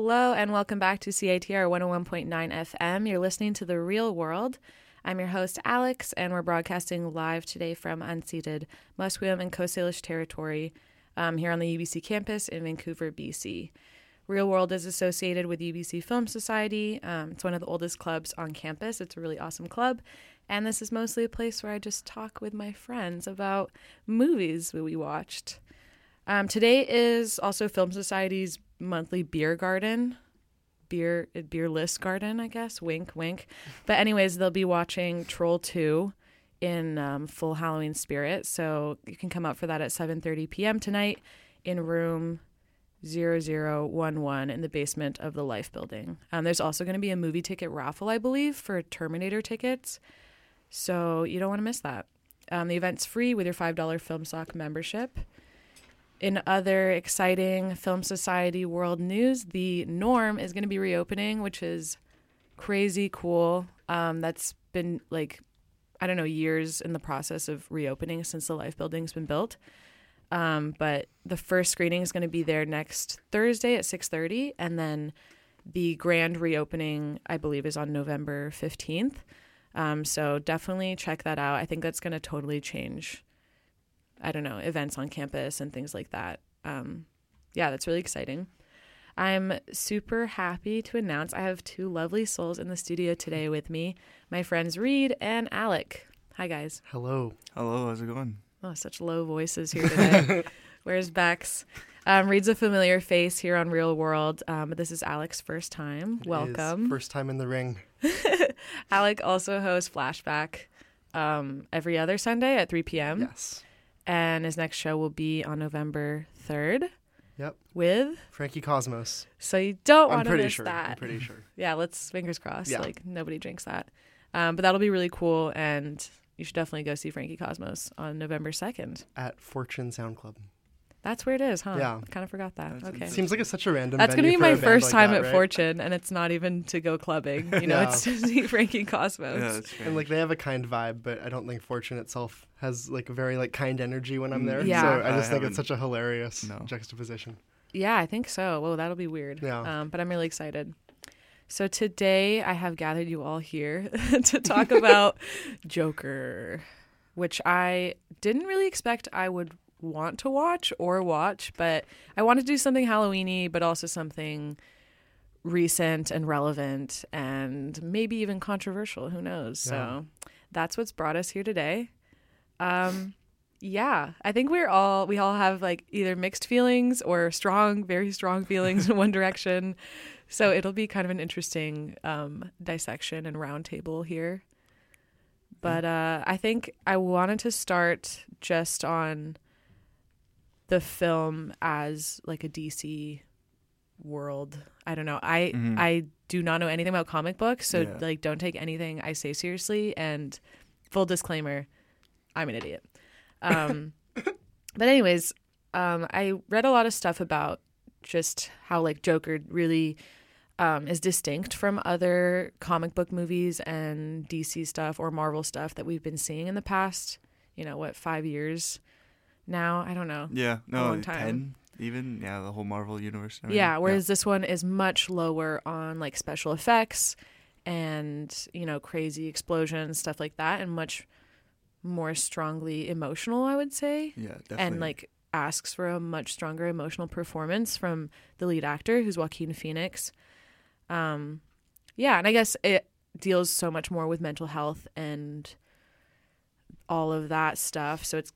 Hello and welcome back to CITR 101.9 FM. You're listening to The Real World. I'm your host, Alex, and we're broadcasting live today from unceded Musqueam and Coast Salish territory um, here on the UBC campus in Vancouver, BC. Real World is associated with UBC Film Society. Um, it's one of the oldest clubs on campus. It's a really awesome club. And this is mostly a place where I just talk with my friends about movies that we watched. Um, today is also Film Society's monthly beer garden, beer beerless garden, I guess. Wink, wink. But anyways, they'll be watching Troll Two in um, full Halloween spirit, so you can come out for that at 7:30 p.m. tonight in room 0011 in the basement of the Life Building. Um, there's also going to be a movie ticket raffle, I believe, for Terminator tickets, so you don't want to miss that. Um, the event's free with your $5 Film Soc membership. In other exciting Film Society world news, the Norm is going to be reopening, which is crazy cool. Um, that's been like, I don't know, years in the process of reopening since the Life Building's been built. Um, but the first screening is going to be there next Thursday at 6:30, and then the grand reopening, I believe, is on November 15th. Um, so definitely check that out. I think that's going to totally change I don't know, events on campus and things like that. Um, yeah, that's really exciting. I'm super happy to announce I have two lovely souls in the studio today with me my friends Reed and Alec. Hi, guys. Hello. Hello, how's it going? Oh, such low voices here today. Where's Bex? Um, Reed's a familiar face here on Real World, um, but this is Alec's first time. It Welcome. is First time in the ring. Alec also hosts Flashback um, every other Sunday at 3 p.m. Yes. And his next show will be on November 3rd Yep. with Frankie Cosmos. so you don't want to miss sure. that I'm pretty sure. yeah let's fingers crossed Yeah. like nobody drinks that um, but that'll be really cool and you should definitely go see frankie cosmos on november 2nd At Fortune Sound Club. That's where it is huh Yeah. kind of forgot that That's okay Seems like it's such a random. that's gonna be my first like time that, at right? fortune and it's not even to go clubbing you know Yeah. it's to see frankie cosmos Yeah, that's And like they have a kind vibe, but I don't think Fortune itself has like a very like kind energy when I'm there. Yeah. So I I just think it's such a hilarious No. juxtaposition. Yeah, I think so. Whoa, that'll be weird. Yeah. Um, but I'm really excited. So today I have gathered you all here to talk about Joker, which I didn't really expect I would want to watch or watch, but I want to do something Halloweeny, but also something recent and relevant and maybe even controversial. Who knows? So that's what's brought us here today. Um, yeah, I think we're all we all have like either mixed feelings or strong, very strong feelings in one direction. So it'll be kind of an interesting um, dissection and roundtable here. But uh, I think I wanted to start just on the film as like a DC world. I don't know. I Mhm. I do not know anything about comic books, so Yeah. like don't take anything I say seriously. And full disclaimer, I'm an idiot. Um, but anyways, um, I read a lot of stuff about just how like Joker really um, is distinct from other comic book movies and DC stuff or Marvel stuff that we've been seeing in the past. You know what, five years now? I don't know. Yeah, no, time. ten even. Yeah, the whole Marvel universe. Yeah, whereas this one is much lower on like special effects and you know crazy explosions stuff like that, and much more strongly emotional, I would say, yeah, definitely. and like asks for a much stronger emotional performance from the lead actor, who's Joaquin Phoenix. Um, yeah, and I guess it deals so much more with mental health and all of that stuff, so it's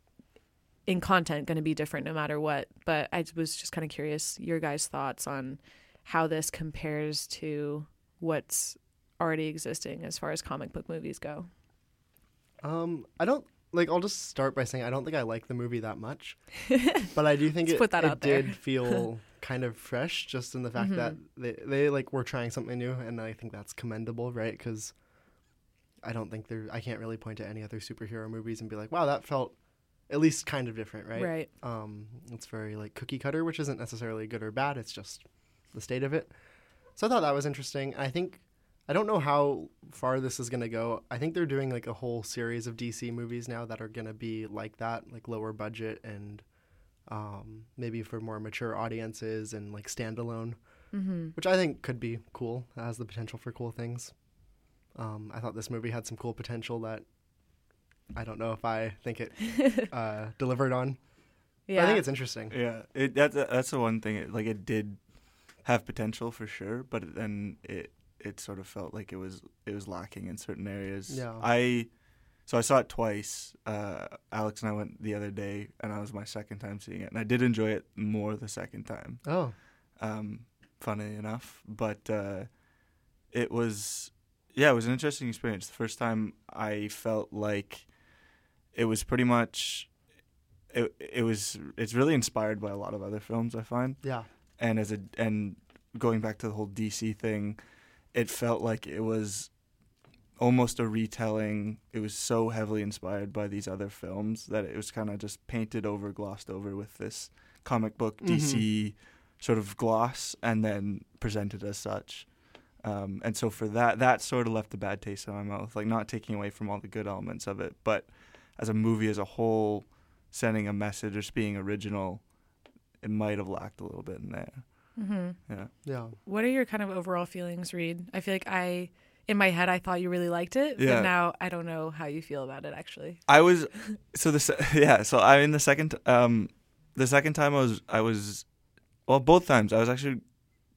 in content going to be different no matter what. But I was just kind of curious your guys' thoughts on how this compares to what's already existing as far as comic book movies go. Um, I don't like. I'll just start by saying I don't think I like the movie that much, but I do think it, that it did feel kind of fresh, just in the fact that Mm-hmm. they they like were trying something new, and I think that's commendable, right? Because I don't think there. I can't really point to any other superhero movies and be like, wow, that felt at least kind of different, right? Right. Um, it's very like cookie cutter, which isn't necessarily good or bad. It's just the state of it. So I thought that was interesting. I think I don't know how far this is gonna go. I think they're doing like a whole series of DC movies now that are gonna be like that, like lower budget and um, maybe for more mature audiences and like standalone. Mm-hmm. which I think could be cool. It has the potential for cool things. Um, I thought this movie had some cool potential that I don't know if I think it uh, delivered on. But Yeah. I think it's interesting. Yeah, it that's that's the one thing. It, like it did have potential for sure, but then it it sort of felt like it was it was lacking in certain areas. Yeah. I so I saw it twice. Uh, Alex and I went the other day, and that was my second time seeing it, and I did enjoy it more the second time. Oh, Um, funny enough, but uh, it was yeah, it was an interesting experience. The first time I felt like it was pretty much it it was it's really inspired by a lot of other films I find. yeah. And as a and going back to the whole DC thing, it felt like it was almost a retelling. It was so heavily inspired by these other films that it was kind of just painted over, glossed over with this comic book DC sort of gloss, and then presented as such. Um, and so for that, that sort of left a bad taste in my mouth. Like not taking away from all the good elements of it, but as a movie as a whole, sending a message or just being original, it might have lacked a little bit in there. Mm-hmm. Yeah. Yeah. What are your kind of overall feelings, Reed? I feel like I, in my head, I thought you really liked it, Yeah. but now I don't know how you feel about it. Actually, I was so the yeah. So I mean the second um the second time I was I was well both times I was actually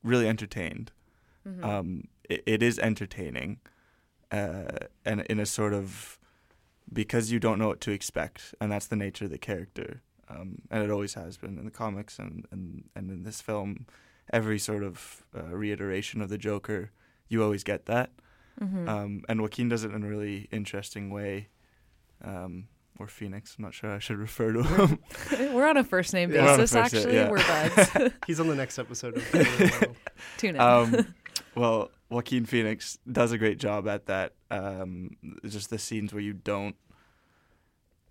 really entertained. Mhm. Um, it, it is entertaining, uh, and in a sort of because you don't know what to expect, and that's the nature of the character, um, and it always has been in the comics and and, and in this film. Every sort of uh, reiteration of the Joker, you always get that. Mhm. Um, and Joaquin does it in a really interesting way. Um, or Phoenix, I'm not sure I should refer to him. we're on a first name We're on a basis. name, actually, yeah. we're buds. He's on the next episode of. Marvel. Tune in. um, well, Joaquin Phoenix does a great job at that. Um, just the scenes where you don't,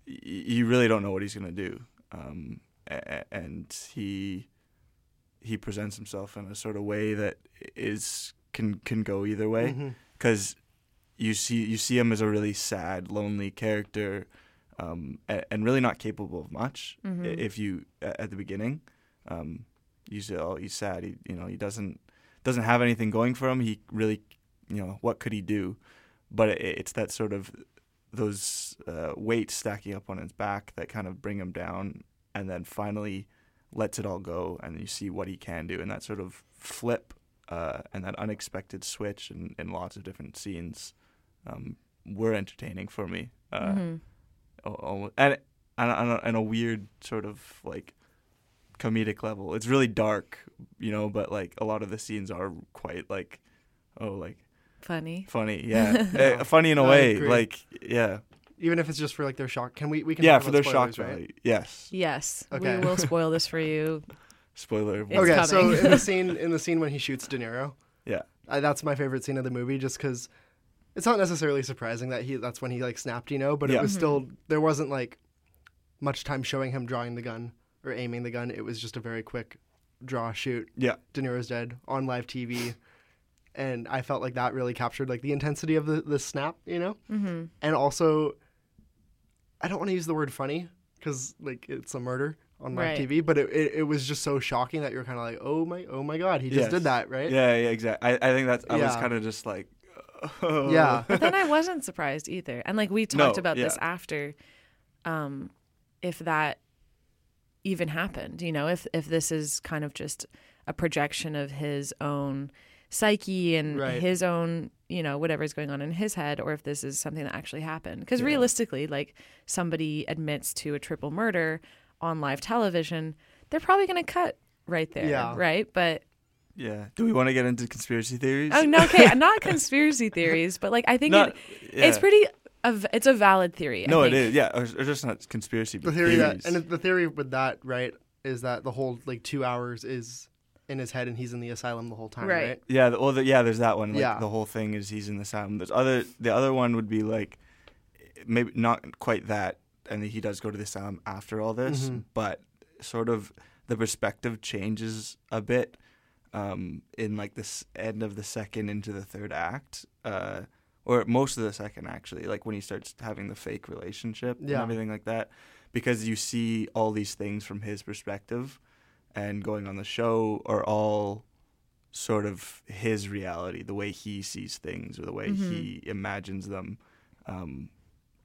you really don't know what he's gonna do, um, a- a- and he he presents himself in a sort of way that is can can go either way. Because you see you see him as a really sad, lonely character, um, and, and really not capable of much. i- Mhm. If you at the beginning, um, you say, "Oh, he's sad. He, you know, he doesn't doesn't have anything going for him. He really, you know, what could he do?" But it, it's that sort of those uh, weights stacking up on his back that kind of bring him down, and then finally lets it all go, and you see what he can do, and that sort of flip uh, and that unexpected switch in, in lots of different scenes um, were entertaining for me. Uh, Mhm. al- and and on a, on a weird sort of like comedic level. It's really dark, you know, but like a lot of the scenes are quite like, oh, like Funny. funny, yeah, Uh, funny in a I way, agree. like yeah, Even if it's just for like their shock. Can we? We can. yeah, for their shock spoilers, right? Yes, Yes, Okay. we will spoil this for you. spoiler. It's okay, so in the scene in the scene when he shoots De Niro, Yeah, I, that's my favorite scene of the movie, just because it's not necessarily surprising that he that's when he like snapped, you know, but Yeah. it was Mhm. still there wasn't like much time showing him drawing the gun or aiming the gun. It was just a very quick draw shoot. yeah, De Niro's dead on live TV. And I felt like that really captured like the intensity of the, the snap, you know? hmm And also I don't want to use the word funny because like it's a murder on live Right. TV, but it, it, it was just so shocking that you're kind of like, oh my, oh my god, he just Yes. did that, right? yeah, yeah, exactly. I, I think that's. I was kind of just like, oh. Yeah. But then I wasn't surprised either. And like we talked No, about this after, um, if that even happened, you know, if if this is kind of just a projection of his own psyche and Right. his own, you know, whatever's going on in his head, or if this is something that actually happened. Because Yeah. realistically, like somebody admits to a triple murder on live television, they're probably going to cut right there, Yeah. right? But yeah. Do we want to get into conspiracy theories? oh no, okay, not conspiracy theories, but like I think Not- it, yeah. it's pretty. A v- It's a valid theory. I No, it think. is. Yeah, or, or just not conspiracy. The theory theories. that, and the theory with that, right, is that the whole like two hours is in his head and he's in the asylum the whole time, Right. right? Yeah, the, well, the, yeah. There's that one. Like, Yeah. the whole thing is he's in the asylum. There's other. The other one would be like, maybe not quite that, and he does go to the asylum after all this, Mhm. but sort of the perspective changes a bit um, in like this end of the second into the third act, uh, or most of the second actually. Like when he starts having the fake relationship and everything like that, because you see all these things from his perspective, and going on the show are all sort of his reality, the way he sees things or the way Mhm. he imagines them, um,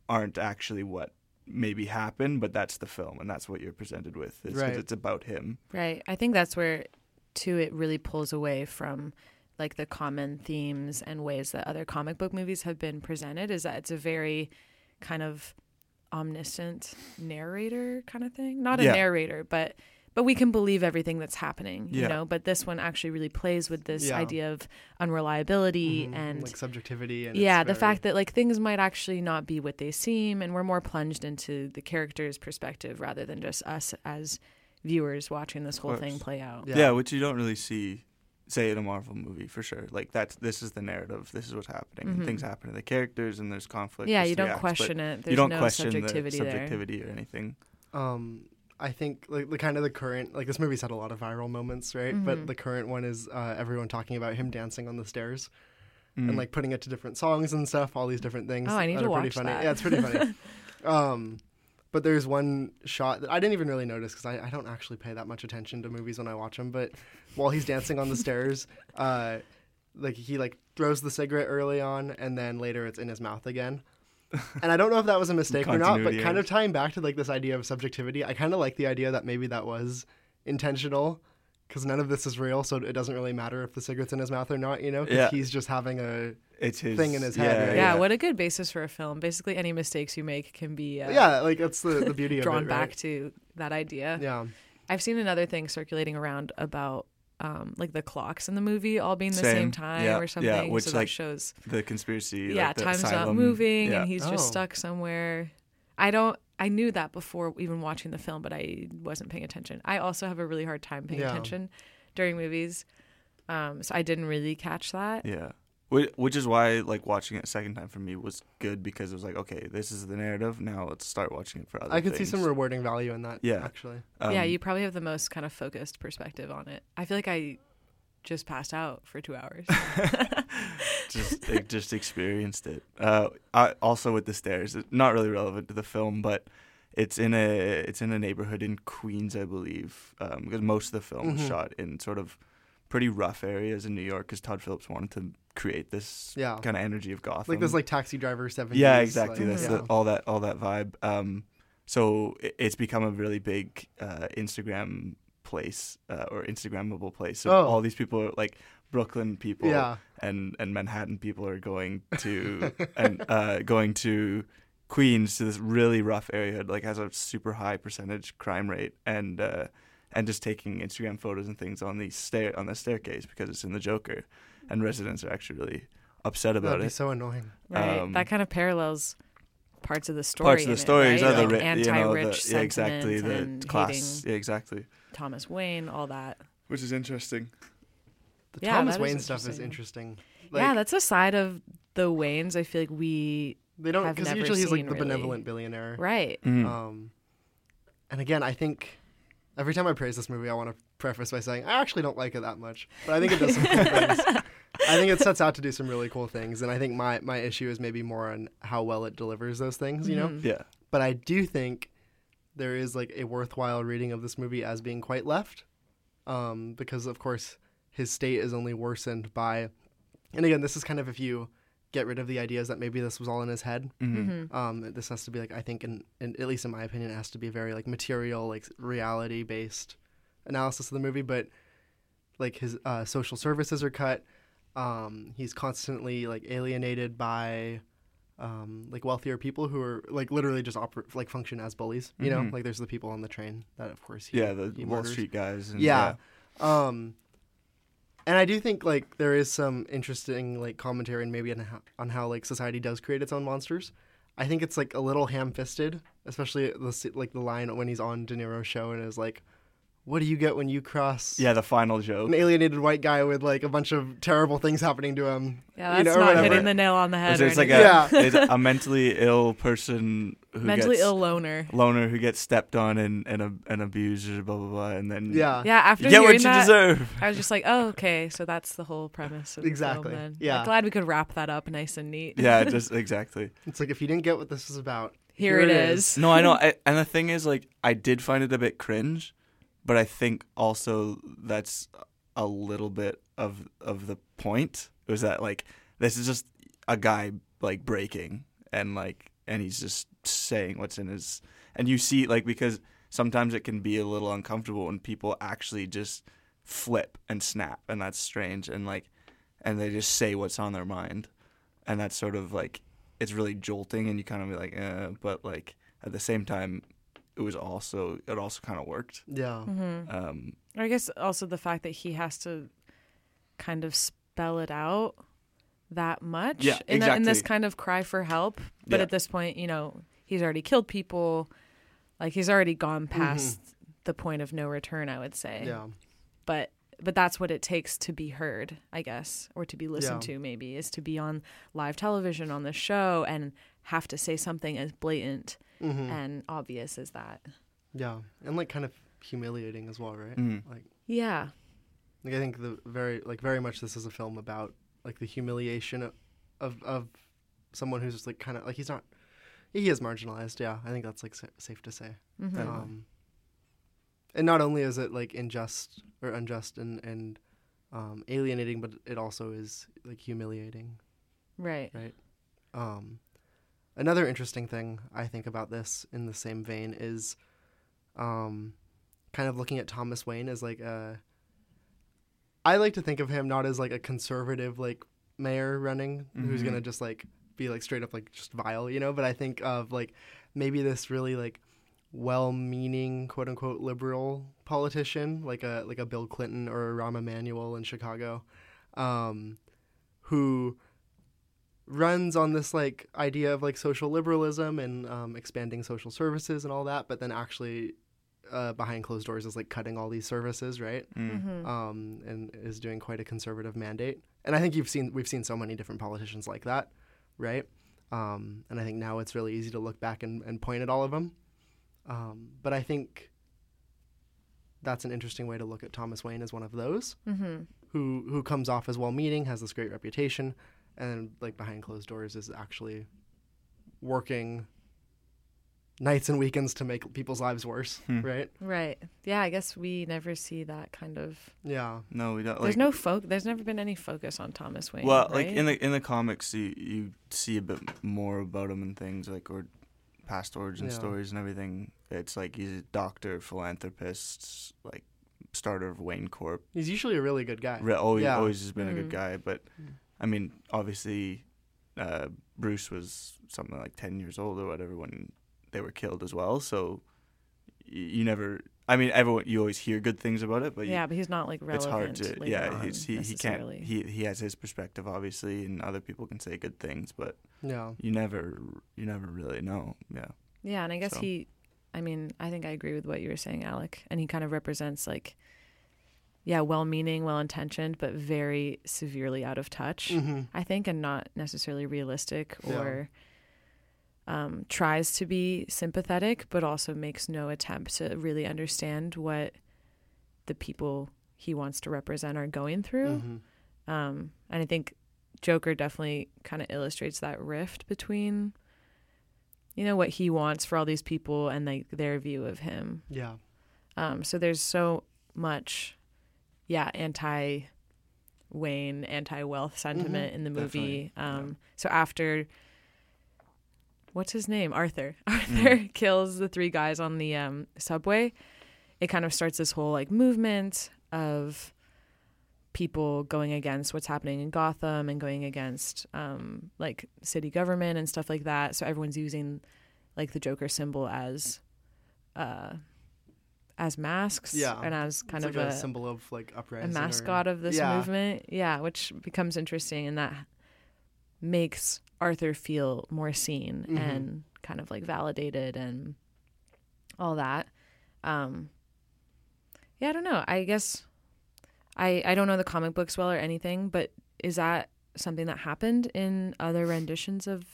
aren't actually what maybe happened, but that's the film and that's what you're presented with. It's 'cause Right. it's about him. Right. I think that's where, too, it really pulls away from like the common themes and ways that other comic book movies have been presented. Is that it's a very kind of omniscient narrator kind of thing. Not a Yeah. narrator, but but we can believe everything that's happening. You Yeah. know. But this one actually really plays with this Yeah. idea of unreliability Mhm, and like subjectivity and yeah it's the very- fact that like things might actually not be what they seem and we're more plunged into the character's perspective rather than just us as viewers watching this whole thing play out Yeah. Yeah. which you don't really see say in a Marvel movie for sure. Like that's this is the narrative. This is what's happening. And Mhm. things happen to the characters and there's conflict. yeah there's you don't acts, but question it there's you don't no question subjectivity, the there subjectivity or anything. um I think like the kind of the current like this movie's had a lot of viral moments, right? Mhm. But the current one is uh, everyone talking about him dancing on the stairs Mm. and like putting it to different songs and stuff, all these different things. Oh, I need that to are pretty watch funny. that. Yeah, it's pretty funny. um, but there's one shot that I didn't even really notice because I, I don't actually pay that much attention to movies when I watch them. But while he's dancing on the stairs, uh, like he like throws the cigarette early on, and then later it's in his mouth again. and I don't know if that was a mistake or not, but kind of tying back to like this idea of subjectivity, I kind of like the idea that maybe that was intentional because none of this is real, so it doesn't really matter if the cigarette's in his mouth or not, you know? Yeah. he's just having a it's his thing in his head, yeah, right? yeah, what a good basis for a film basically any mistakes you make can be uh, yeah, like that's the the beauty of drawn it, back right? to that idea Yeah, i've seen another thing circulating around about um, like the clocks in the movie all being the same, Same. time Yeah, or yeah, something which, so that like, shows the conspiracy. yeah like the time's not moving yeah. and he's just Oh. stuck somewhere i don't i knew that before even watching the film but i wasn't paying attention i also have a really hard time paying Yeah. attention during movies um, so i didn't really catch that Yeah. Which is why, like, watching it a second time for me was good because it was like, okay, this is the narrative. Now let's start watching it for other I could see some rewarding value in that. Yeah. actually. yeah Um, you probably have the most kind of focused perspective on it i feel like i just passed out for two hours just just experienced it. Uh, I, also with the stairs, it's not really relevant to the film, but it's in a it's in a neighborhood in Queens, I believe, um, because most of the film was Mhm. shot in sort of pretty rough areas in New York, because Todd Phillips wanted to create this Yeah. kind of energy of Gotham. Like this, like taxi driver seventies. yeah, exactly. Like, That's yeah. the, all that all that vibe. Um, so it, it's become a really big uh, Instagram place uh, or Instagrammable place. So Oh. all these people are like Brooklyn people yeah, and and Manhattan people are going to and uh, going to Queens to this really rough area, like has a super high percentage crime rate, and uh, and just taking Instagram photos and things on the stair on the staircase because it's in the Joker, and residents are actually really upset about that'd be it. so annoying. right Um, that kind of parallels parts of the story Parts of the in it, stories right? are the Like ri- you know, the, anti-rich yeah, exactly sentiment the and class, yeah, exactly, Thomas Wayne, all that. which is interesting. The Yeah, Thomas that is Wayne stuff is interesting. interesting. yeah, that's a side of the Waynes. I feel like we they don't have because never usually he's like the really. benevolent billionaire. right. Mm. Um, and again, I think every time I praise this movie, I want to preface by saying I actually don't like it that much, but I think it does some cool things. I think it sets out to do some really cool things, and I think my my issue is maybe more on how well it delivers those things, you know. Mhm. yeah, But I do think there is like a worthwhile reading of this movie as being quite left, um, because of course his state is only worsened by, and again, this is kind of if you get rid of the ideas that maybe this was all in his head Mhm. Mhm. um, this has to be like I think, in, in at least in my opinion, it has to be a very like material, like reality based analysis of the movie. But like his uh, social services are cut. Um, he's constantly like alienated by um, like wealthier people who are like literally just oper- like function as bullies. You know, Mhm. like there's the people on the train that of course he, yeah, the he Wall murders. Street guys. And, Yeah. Um, and I do think like there is some interesting like commentary and maybe on how, on how like society does create its own monsters. I think it's like a little ham-fisted, especially the like the line when he's on De Niro's show and is like, "What do you get when you cross yeah, the final joke. an alienated white guy with like a bunch of terrible things happening to him?" Yeah, you that's know, not whatever. hitting the nail on the head. Is it's like a. Yeah. it's a mentally ill person who mentally gets ill loner. loner who gets stepped on and and, and abused or blah blah blah, and then Yeah, Yeah, after you get what you that, deserve. I was just like, oh, okay, so that's the whole premise of the Exactly. film. Then. Yeah. Like, glad we could wrap that up nice and neat. Yeah, just exactly. It's like if you didn't get what this was about, Here, it is. No, I know. I, and the thing is, like, I did find it a bit cringe, but I think also that's a little bit of of the point. Was that like this is just a guy like breaking and like and he's just saying what's in his and you see like because sometimes it can be a little uncomfortable when people actually just flip and snap and that's strange and like and they just say what's on their mind and that's sort of like it's really jolting and you kind of be like eh, but like at the same time it was also it also kind of worked Yeah. Mm-hmm. um I guess also the fact that he has to kind of spell it out that much Yeah, in, a- in this kind of cry for help. But Yeah. at this point, you know, he's already killed people. Like he's already gone past the point of no return, I would say. Mm-hmm. Yeah. But but that's what it takes to be heard, I guess, or to be listened Yeah. to maybe, is to be on live television on the show and have to say something as blatant hmm and obvious as that. Yeah. And like kind of humiliating as well, right? mhm. Like Yeah. Like I think the very like very much this is a film about like the humiliation of of, of someone who's just like kind of like he's not he is marginalized. Yeah, I think that's like sa- safe to say. hmm Um, and not only is it like unjust or unjust and and um, alienating, but it also is like humiliating. Right. Right. Um, another interesting thing I think about this in the same vein is um, kind of looking at Thomas Wayne as like a. I like to think of him not as like a conservative like mayor running who's Mhm. gonna just like be like straight up like just vile, you know. But I think of like maybe this really like well-meaning quote unquote liberal politician like a like a Bill Clinton or a Rahm Emanuel in Chicago, um, who runs on this like idea of like social liberalism and um, expanding social services and all that, but then actually uh, behind closed doors is like cutting all these services, right? Mm. hmm Um, and is doing quite a conservative mandate. And I think you've seen we've seen so many different politicians like that, right? Um, and I think now it's really easy to look back and, and point at all of them. Um, but I think that's an interesting way to look at Thomas Wayne as one of those hmm who who comes off as well-meaning, has this great reputation, and like behind closed doors is actually working nights and weekends to make people's lives worse, Hmm. right? Right. Yeah, I guess we never see that kind of. Yeah. no we don't there's no fo- There's never been any focus on Thomas Wayne. Well, like in the in the comics, you you see a bit more about him and things like or past origin Yeah. stories and everything. It's like he's a doctor, philanthropist, like starter of Wayne Corp. He's usually a really good guy. Re- always Yeah. always has been a Mm. good guy, but Mm. I mean, obviously, uh, Bruce was something like ten years old or whatever when they were killed as well. So y- you never. I mean, everyone you always hear good things about it, but you- yeah, but he's not like relevant. it's hard to later yeah on, he's, he, he can't necessarily. he he has his perspective obviously and other people can say good things but Yeah. you never you never really know yeah Yeah, and I guess So- he. I mean, I think I agree with what you were saying, Alec. And he kind of represents like, yeah, well-meaning, well-intentioned, but very severely out of touch. hmm I think, and not necessarily realistic Yeah. or um, tries to be sympathetic, but also makes no attempt to really understand what the people he wants to represent are going through. hmm Um, and I think Joker definitely kind of illustrates that rift between, you know, what he wants for all these people and like their view of him. Yeah. Um, so there's so much, yeah, anti Wayne, anti wealth sentiment in the movie. Um, so after, what's his name? Arthur. Arthur kills the three guys on the um, subway. It kind of starts this whole like movement of people going against what's happening in Gotham and going against um, like city government and stuff like that. So everyone's using like the Joker symbol as uh, as masks Yeah. and as kind it's of like a, a, symbol of like uprising a mascot or, of this Yeah. movement. Yeah, which becomes interesting and that makes Arthur feel more seen Mhm. and kind of like validated and all that. Um Yeah, I don't know. I guess I I don't know the comic books well or anything, but is that something that happened in other renditions of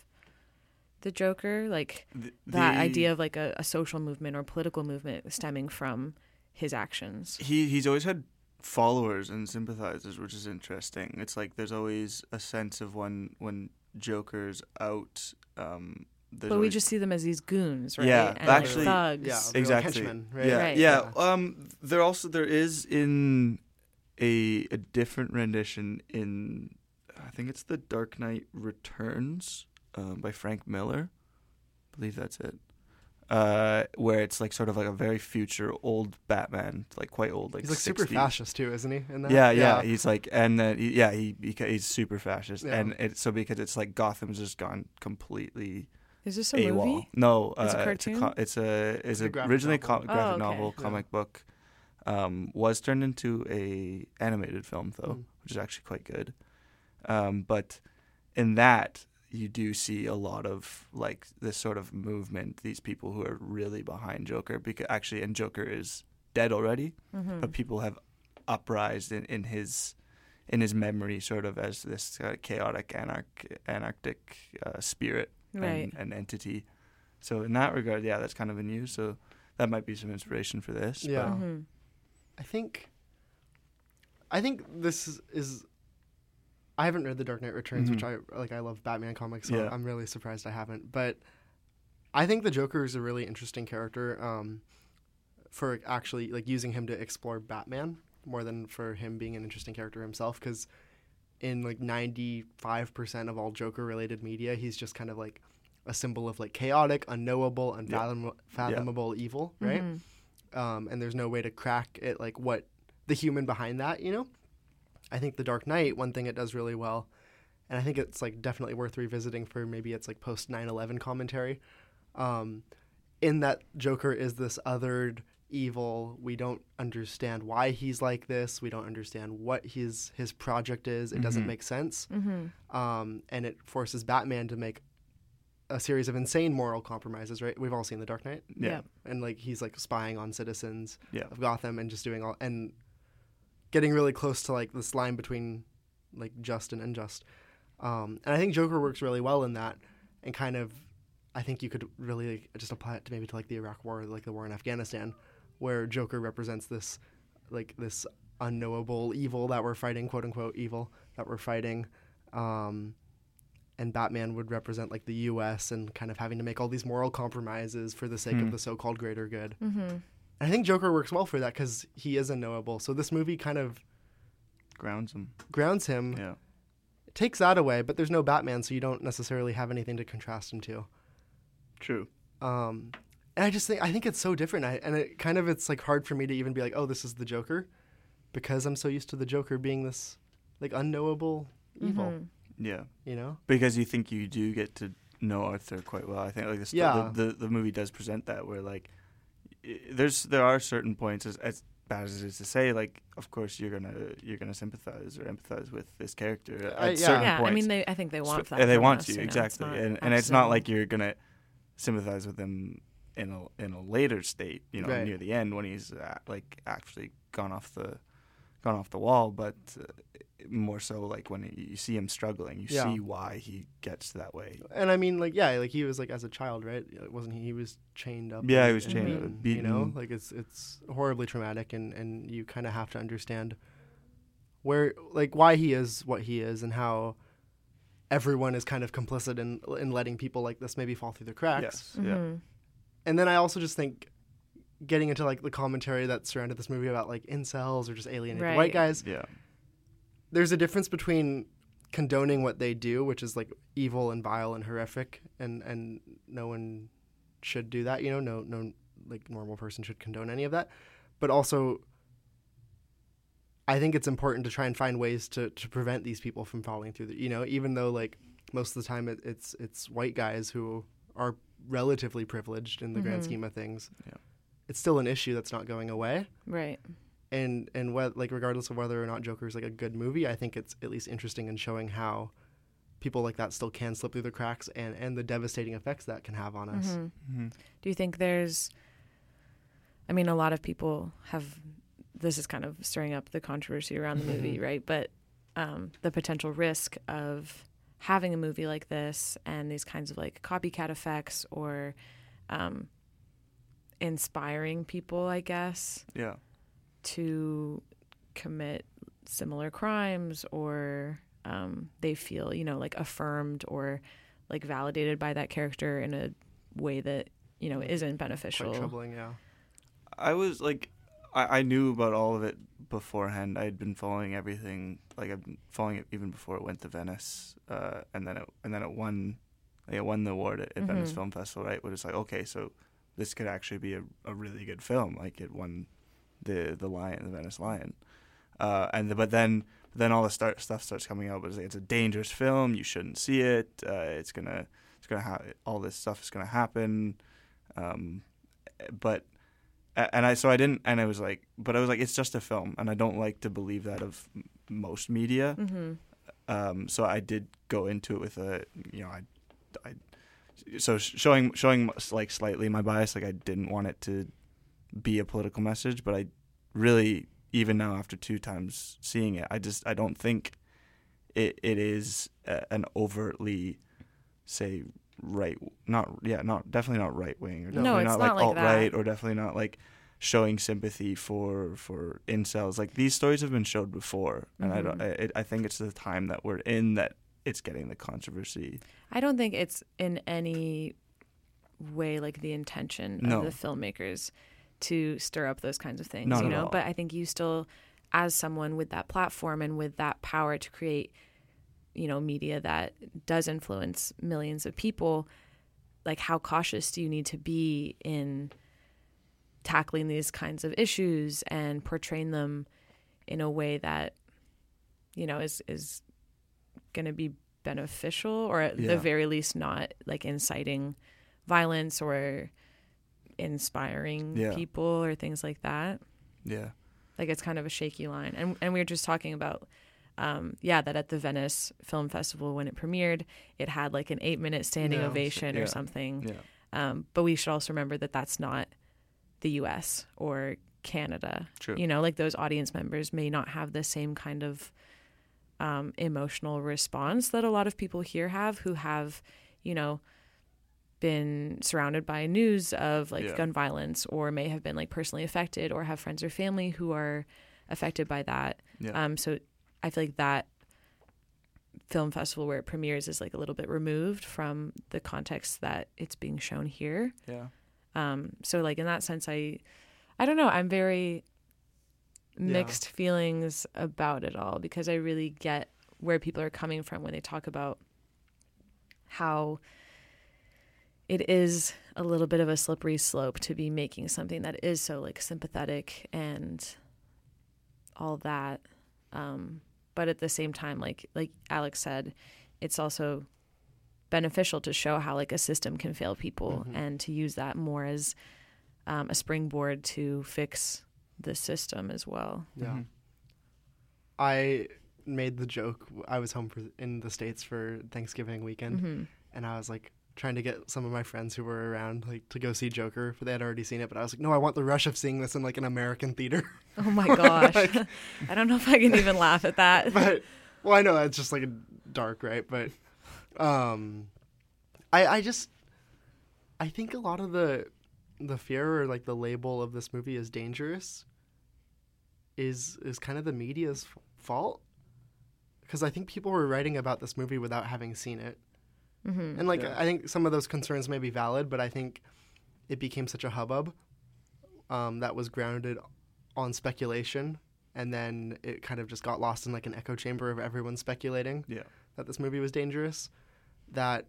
the Joker? Like Th- that the- idea of like a, a social movement or political movement stemming from his actions. he he's always had followers and sympathizers which is interesting it's like there's always a sense of when when joker's out um there's But we just see them as these goons, right? Yeah, and actually- like thugs. Yeah. Exactly henchmen, right? yeah Right. yeah Yeah. um there also there is in a a different rendition in I think it's The Dark Knight Returns um, by Frank Miller. I believe that's it. Uh, where it's like sort of like a very future old Batman, like quite old, like He's like super fascist too, isn't he? In that? Yeah, yeah, he's like, and then he, yeah, he, he he's super fascist, Yeah. and it so because it's like Gotham's just gone completely Is this a AWOL. movie? No, It's a uh, cartoon? It's a, co- it's a is a a graphic originally novel. co- graphic Oh, okay. novel, Yeah. comic book. Um, was turned into a animated film though, Mm. which is actually quite good. Um, but in that you do see a lot of like this sort of movement. These people who are really behind Joker because actually, and Joker is dead already, Mm-hmm. but people have uprised in, in his in his memory, sort of as this uh, chaotic anarch anarchic uh, spirit Right. and, and entity. So in that regard, yeah, that's kind of a new. So that might be some inspiration for this. but- Yeah. hmm I think. I think this is, is. I haven't read The Dark Knight Returns, which I like. I love Batman comics, so Mm-hmm. Yeah. I'm really surprised I haven't. But I think the Joker is a really interesting character. Um, for actually like using him to explore Batman more than for him being an interesting character himself, because in like 95% of all Joker related media, he's just kind of like a symbol of like chaotic, unknowable, unfathomable fathomable evil, right? Mhm. um, and there's no way to crack it like what the human behind that you know i think the dark knight one thing it does really well and i think it's like definitely worth revisiting for maybe it's like post 9-11 commentary um, in that joker is this othered evil we don't understand why he's like this we don't understand what his his project is it doesn't Mhm. make sense Mm-hmm. um, and it forces batman to make a series of insane moral compromises right we've all seen the dark knight yeah, Yep. and like he's like spying on citizens yeah, of Gotham and just doing all and getting really close to like this line between like just and unjust. Um, and I think Joker works really well in that, and kind of, I think you could really like, just apply it to maybe to like the Iraq War, like the war in Afghanistan, where Joker represents this like this unknowable evil that we're fighting, quote unquote evil that we're fighting. Um, and Batman would represent like the U.S. and kind of having to make all these moral compromises for the sake Hmm. of the so-called greater good. Mm-hmm. I think Joker works well for that because he is unknowable. So this movie kind of grounds him. grounds him, Yeah, takes that away, but there's no Batman, so you don't necessarily have anything to contrast him to. true. Um, and I just think I think it's so different. I, and it kind of it's like hard for me to even be like, oh, this is the Joker, because I'm so used to the Joker being this like unknowable evil. Mhm. Yeah, You know? because you think you do get to know Arthur quite well. I think like the, st- Yeah. the, the the movie does present that where like i- there's there are certain points as, as bad as it is to say like of course you're gonna you're gonna sympathize or empathize with this character at Uh, yeah. certain Yeah, points. I mean, they. I think they want So- that. they want us, you know, exactly, not and and it's not like you're gonna sympathize with him in a in a later state, you know, Right. near the end when he's uh, like actually gone off the gone off the wall, but uh, more so like when you you see him struggling, you Yeah. see why he gets that way. And I mean, like, yeah, like he was like as a child, right? It Wasn't he? He was chained up. Yeah, he was chained and up, beaten, You know, like it's it's horribly traumatic, and and you kind of have to understand where, like, why he is what he is, and how everyone is kind of complicit in in letting people like this maybe fall through the cracks. Yes, yeah, Mhm. And then I also just think getting into like the commentary that surrounded this movie about like incels or just alienated Right. white guys yeah, there's a difference between condoning what they do, which is like evil and vile and horrific, and and no one should do that. You know, no no like normal person should condone any of that. But also, I think it's important to try and find ways to to prevent these people from falling through the. You know, even though like most of the time it, it's it's white guys who are relatively privileged in the grand Mhm. scheme of things. Yeah. It's still an issue that's not going away Right. and and what like regardless of whether or not Joker is like a good movie, I think it's at least interesting in showing how people like that still can slip through the cracks and and the devastating effects that can have on us. Mhm. hmm Do you think there's? I mean, a lot of people have. This is kind of stirring up the controversy around the movie, right? But um, the potential risk of having a movie like this and these kinds of like copycat effects or um, inspiring people, I guess, yeah, to commit similar crimes or um, they feel, you know, like affirmed or like validated by that character in a way that, you know, isn't Quite beneficial. troubling, yeah. I was like, I, I knew about all of it beforehand. I had been following everything, like I've been following it even before it went to Venice, uh, and then it and then it won, like it won the award at, at Venice Mhm. Film Festival, right? But it's like okay, so this could actually be a, a really good film. Like it won the the lion, the Venice Lion, uh, and the, but then then all the start stuff starts coming out. But it's, like, it's a dangerous film. You shouldn't see it. Uh, it's gonna it's gonna have all this stuff is gonna happen. Um, but and I so I didn't and I was like but I was like it's just a film and I don't like to believe that of m- most media hmm um so I did go into it with a you know I I so showing showing like slightly my bias like I didn't want it to be a political message but I really even now after two times seeing it I just I don't think it it is a, an overtly say right not yeah not definitely not right wing or No, definitely it's not, not like like alt right or definitely not like showing sympathy for for incels like these stories have been showed before and I don't mm-hmm. I. I think it's the time that we're in that it's getting the controversy I don't think it's in any way like the intention No. of the filmmakers to stir up those kinds of things, Not you know. But I think you still, as someone with that platform and with that power to create, you know, media that does influence millions of people, like how cautious do you need to be in tackling these kinds of issues and portraying them in a way that, you know, is is going to be beneficial or at Yeah. the very least not like inciting violence or inspiring Yeah. people or things like that yeah like it's kind of a shaky line and and we were just talking about um yeah that at the Venice Film Festival when it premiered it had like an 8 minute standing ovation Yeah. or something yeah um but we should also remember that that's not the US or Canada True. you know like those audience members may not have the same kind of um, emotional response that a lot of people here have who have you know been surrounded by news of like Yeah. gun violence or may have been like personally affected or have friends or family who are affected by that yeah um so i feel like that film festival where it premieres is like a little bit removed from the context that it's being shown here yeah um, so like in that sense, I, I don't know. I'm very mixed feelings about it all because I really get where people are coming from when they talk about how it is a little bit of a slippery slope to be making something that is so like sympathetic and all that. Um, but at the same time, like like Alex said, it's also beneficial to show how like a system can fail people Mhm. and to use that more as um, a springboard to fix the system as well. Yeah. Mhm. I made the joke. I was home for in the states for Thanksgiving weekend, hmm and I was like trying to get some of my friends who were around like to go see Joker, but they had already seen it. But I was like, no, I want the rush of seeing this in like an American theater. Oh my gosh. Like- I don't know if I can even laugh at that. but well, I know that's just like a dark, right? But um, I I just I think a lot of the the fear or like the label of this movie is dangerous is is kind of the media's f- fault because I think people were writing about this movie without having seen it. hmm And like Yeah. I think some of those concerns may be valid, but I think it became such a hubbub um, that was grounded on speculation, and then it kind of just got lost in like an echo chamber of everyone speculating yeah that this movie was dangerous. That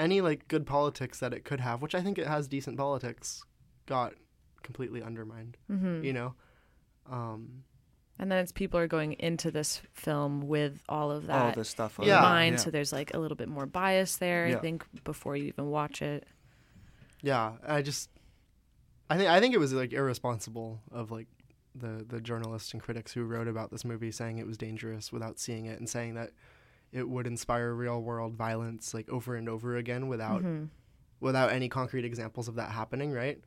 any like good politics that it could have, which I think it has decent politics, got completely undermined. hmm You know, um, And then it's people are going into this film with all of that all that this stuff in Yeah. mind. yeah. So there's like a little bit more bias there, I think, before you even watch it. Yeah, I just, I think I think it was like irresponsible of like the the journalists and critics who wrote about this movie saying it was dangerous without seeing it and saying that it would inspire real world violence like over and over again without Mhm. without any concrete examples of that happening. Right.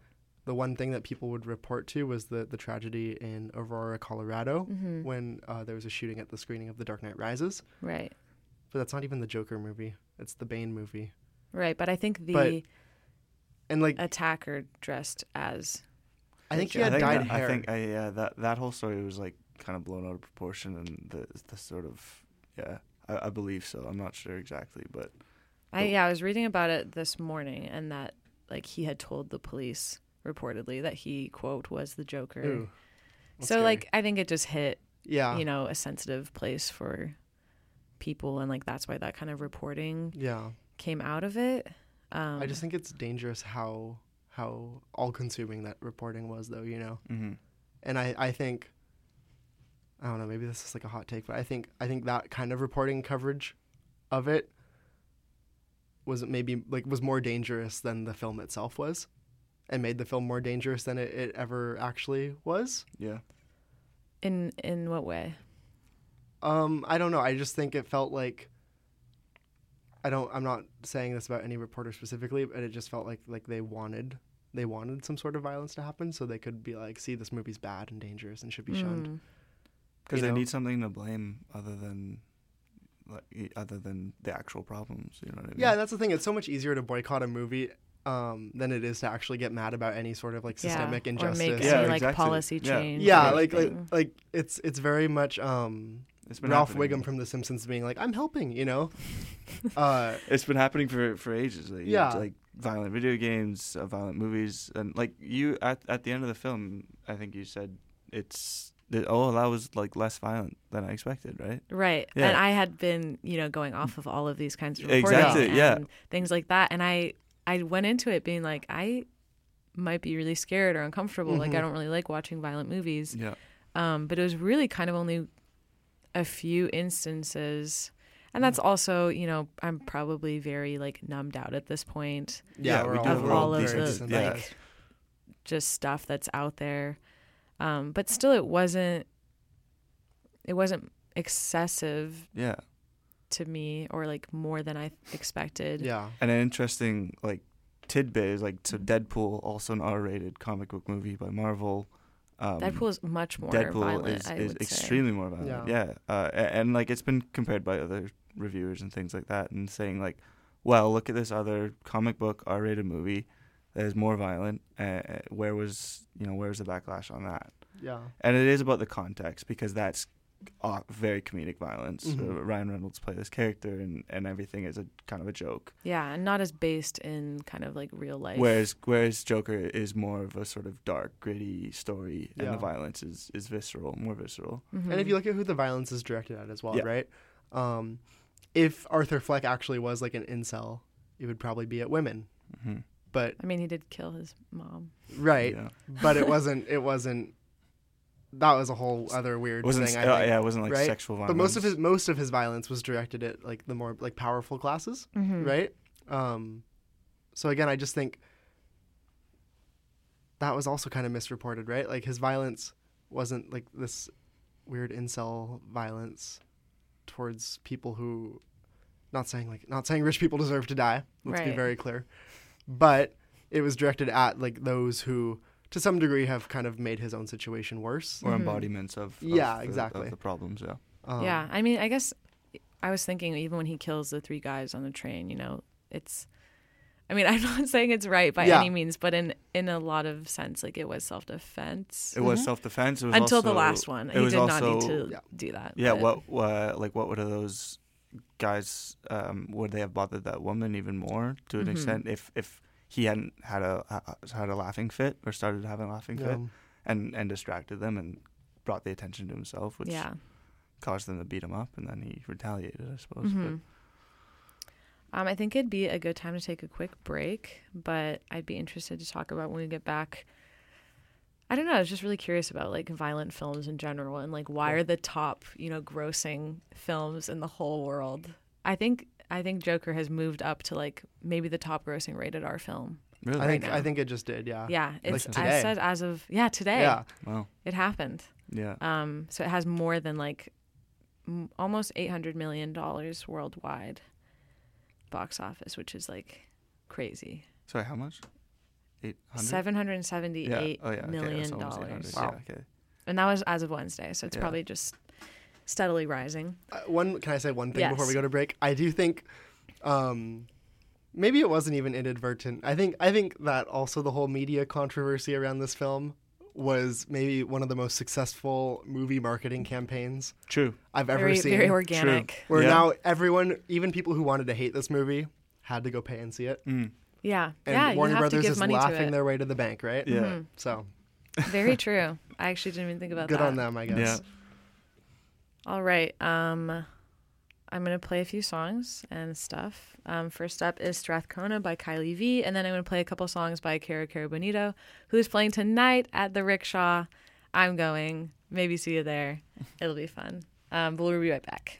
The one thing that people would report to was the the tragedy in Aurora, Colorado, Mhm. when uh, there was a shooting at the screening of The Dark Knight Rises. Right. But that's not even the Joker movie; it's the Bane movie. Right. But I think the But- And like, attacker dressed as I think he had I think, dyed that, hair. I think I, yeah, that that whole story was like kind of blown out of proportion, and the the sort of yeah, I, I believe so. I'm not sure exactly, but I yeah, I was reading about it this morning and that like he had told the police reportedly that he quote was the Joker. Ooh. So scary. like I think it just hit yeah, you know a sensitive place for people, and like that's why that kind of reporting yeah. came out of it. Um, I just think it's dangerous how how all consuming that reporting was, though. You know, hmm and I I think I don't know. Maybe this is like a hot take, but I think I think that kind of reporting coverage of it was maybe like was more dangerous than the film itself was, and made the film more dangerous than it, it ever actually was. Yeah. in in what way? Um, I don't know. I just think it felt like I don't. I'm not saying this about any reporter specifically, but it just felt like like they wanted they wanted some sort of violence to happen, so they could be like, "See, this movie's bad and dangerous and should be shunned." Mm. Because they know? need something to blame other than like other than the actual problems. You know what I mean? Yeah, that's the thing. It's so much easier to boycott a movie um, than it is to actually get mad about any sort of like systemic yeah. injustice. or make Yeah, any like exactly. policy change. yeah, or like, like like it's it's very much um, it's been Ralph happening. Wiggum from The Simpsons being like, "I'm helping," you know. uh, It's been happening for for ages. Like, Yeah. like violent video games, uh, violent movies, and like you at at the end of the film, I think you said it's that oh that was like less violent than I expected, right? Right. Yeah. And I had been, you know, going off of all of these kinds of reporting Exactly, and yeah. things like that. And I I went into it being like, I might be really scared or uncomfortable. Like I Mhm. don't really like watching violent movies. Yeah. Um, but it was really kind of only a few instances. And that's also, you know, I'm probably very like numbed out at this point. yeah, Yeah, we're we all, do we're all of the, desensitized. like, just stuff that's out there. Um, but still it wasn't it wasn't excessive Yeah. to me or like more than I expected. yeah, And an interesting like tidbit is like so Deadpool, also an R-rated comic book movie by Marvel. Um, Deadpool is much more Deadpool violent, is, is would say. extremely more violent. Yeah. Yeah, Uh, a- and, like it's been compared by other reviewers and things like that, and saying like, well, look at this other comic book R-rated movie that is more violent. Uh, where was you know where's the backlash on that? yeah, And it is about the context because that's uh, very comedic violence. Mhm. Uh, Ryan Reynolds play this character, and, and everything is a kind of a joke. Yeah, and not as based in kind of like real life. Whereas whereas Joker is more of a sort of dark, gritty story, and the violence is, is visceral, more visceral. Mhm. And if you look at who the violence is directed at as well, Yeah. right? Um, if Arthur Fleck actually was like an incel, it would probably be at women. hmm But I mean, he did kill his mom. right, Yeah. but it wasn't. It wasn't. That was a whole other weird wasn't thing. uh, I think. yeah, it wasn't like right? sexual violence. But most of his most of his violence was directed at like the more like powerful classes, Mm-hmm. right? Um, so again, I just think that was also kind of misreported, right? Like his violence wasn't like this weird incel violence towards people who, not saying like not saying rich people deserve to die. Let's be very clear, but it was directed at like those who, to some degree, have kind of made his own situation worse. or Mhm. embodiments of, of Yeah, the, exactly. of the problems. Yeah, Um, yeah, I mean, I guess I was thinking even when he kills the three guys on the train, you know, it's. I mean, I'm not saying it's right by Yeah. any means, but in in a lot of sense, like it was self defense it was Mhm. self defense. It was until the last one. it He was did not need to Yeah. do that. Yeah, but- what uh, like what would have those guys um, would they have bothered that woman even more to an Mhm. extent if if he hadn't had a ha- had a laughing fit or started having a laughing fit and and distracted them and brought the attention to himself, which Yeah. caused them to beat him up, and then he retaliated, I suppose. Mhm. Um, I think it'd be a good time to take a quick break, but I'd be interested to talk about when we get back. I don't know. I was just really curious about like violent films in general and like why Cool. are the top, you know, grossing films in the whole world. I think I think Joker has moved up to like maybe the top grossing rated R film. But really, I think now. I think it just did. Yeah. Yeah, it's Like I said as of yeah today. Yeah. wow, it happened. yeah, Um, so it has more than like m- almost eight hundred million dollars worldwide box office, which is like crazy. sorry, how much? Eight hundred. Seven hundred Yeah. seventy-eight Oh yeah. Okay. million that's almost 800. dollars, Wow. Yeah. Okay. and that was as of Wednesday. So it's Yeah. probably just steadily rising. Uh, one can I say one thing before we go to break? I do think um maybe it wasn't even inadvertent. I think I think that also the whole media controversy around this film was maybe one of the most successful movie marketing campaigns True. I've ever Very seen. very organic. where Yeah. now everyone, even people who wanted to hate this movie, had to go pay and see it. Mm. Yeah, And yeah. Warner Brothers is laughing their way to the bank, right? Yeah. Mhm. So Very true. I actually didn't even think about Good that. Good on them, I guess. Yeah. All right. Um, I'm gonna play a few songs and stuff. Um, first up is Strathcona by Kylie V, and then I'm gonna play a couple songs by Kero Kero Bonito, who's playing tonight at the Rickshaw. I'm going. Maybe see you there. It'll be fun. Um, but we'll be right back.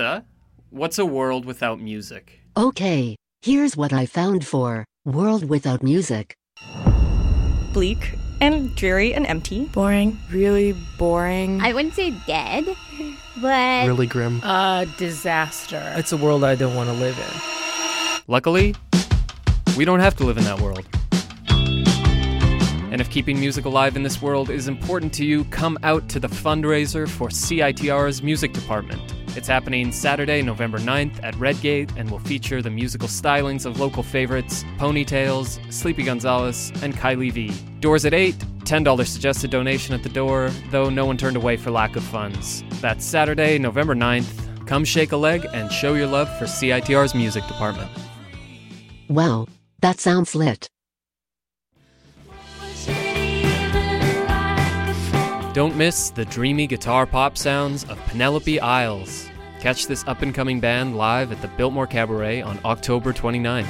Alexa, what's a world without music? Okay, here's what I found for World Without Music. bleak and dreary and empty. Boring. Really boring. I wouldn't say dead, but Really grim. A disaster. It's a world I don't want to live in. Luckily, we don't have to live in that world. And if keeping music alive in this world is important to you, come out to the fundraiser for CITR's music department. It's happening Saturday, November 9th at Redgate and will feature the musical stylings of local favorites Ponytails, Sleepy Gonzalez, and Kylie V. Doors at 8, $10 suggested donation at the door, though no one turned away for lack of funds. That's Saturday, November 9th. Come shake a leg and show your love for CITR's music department. Wow, that sounds lit. Don't miss the dreamy guitar pop sounds of Penelope Isles. Catch this up and coming band live at the Biltmore Cabaret on October 29th.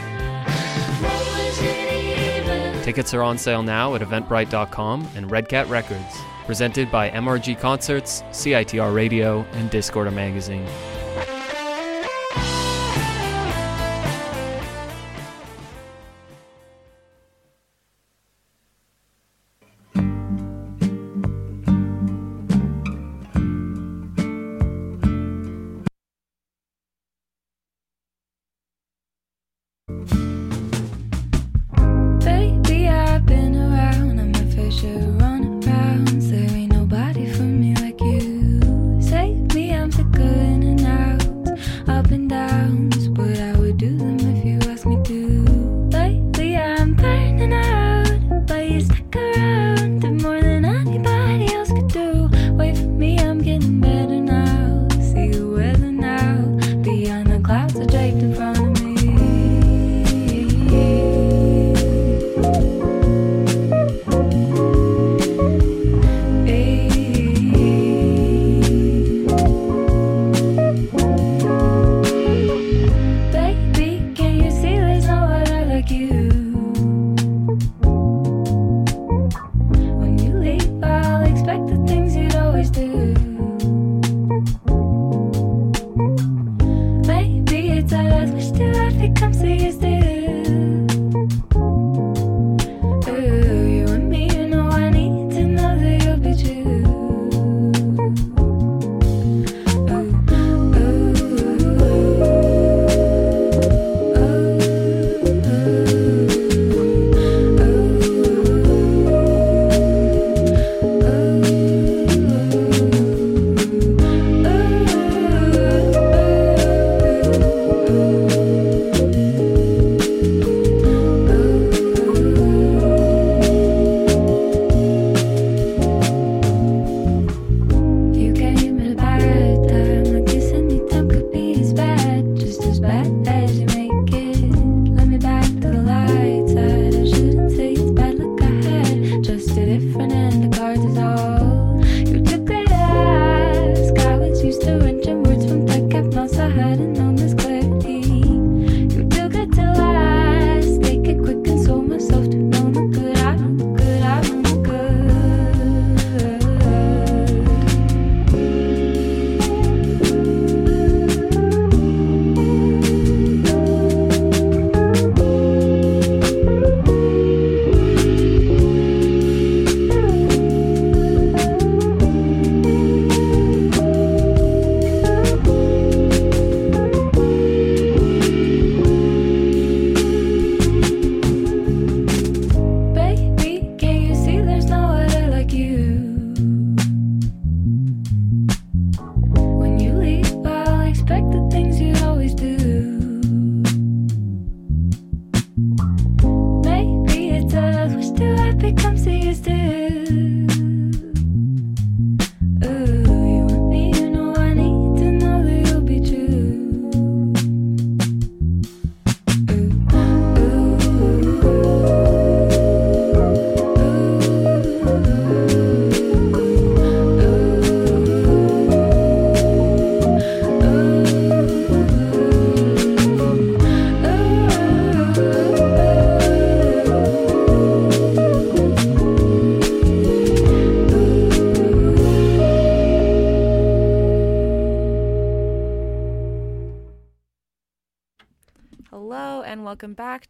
Tickets are on sale now at eventbrite.com and Red Cat Records. Presented by MRG Concerts, CITR Radio, and Discorder Magazine.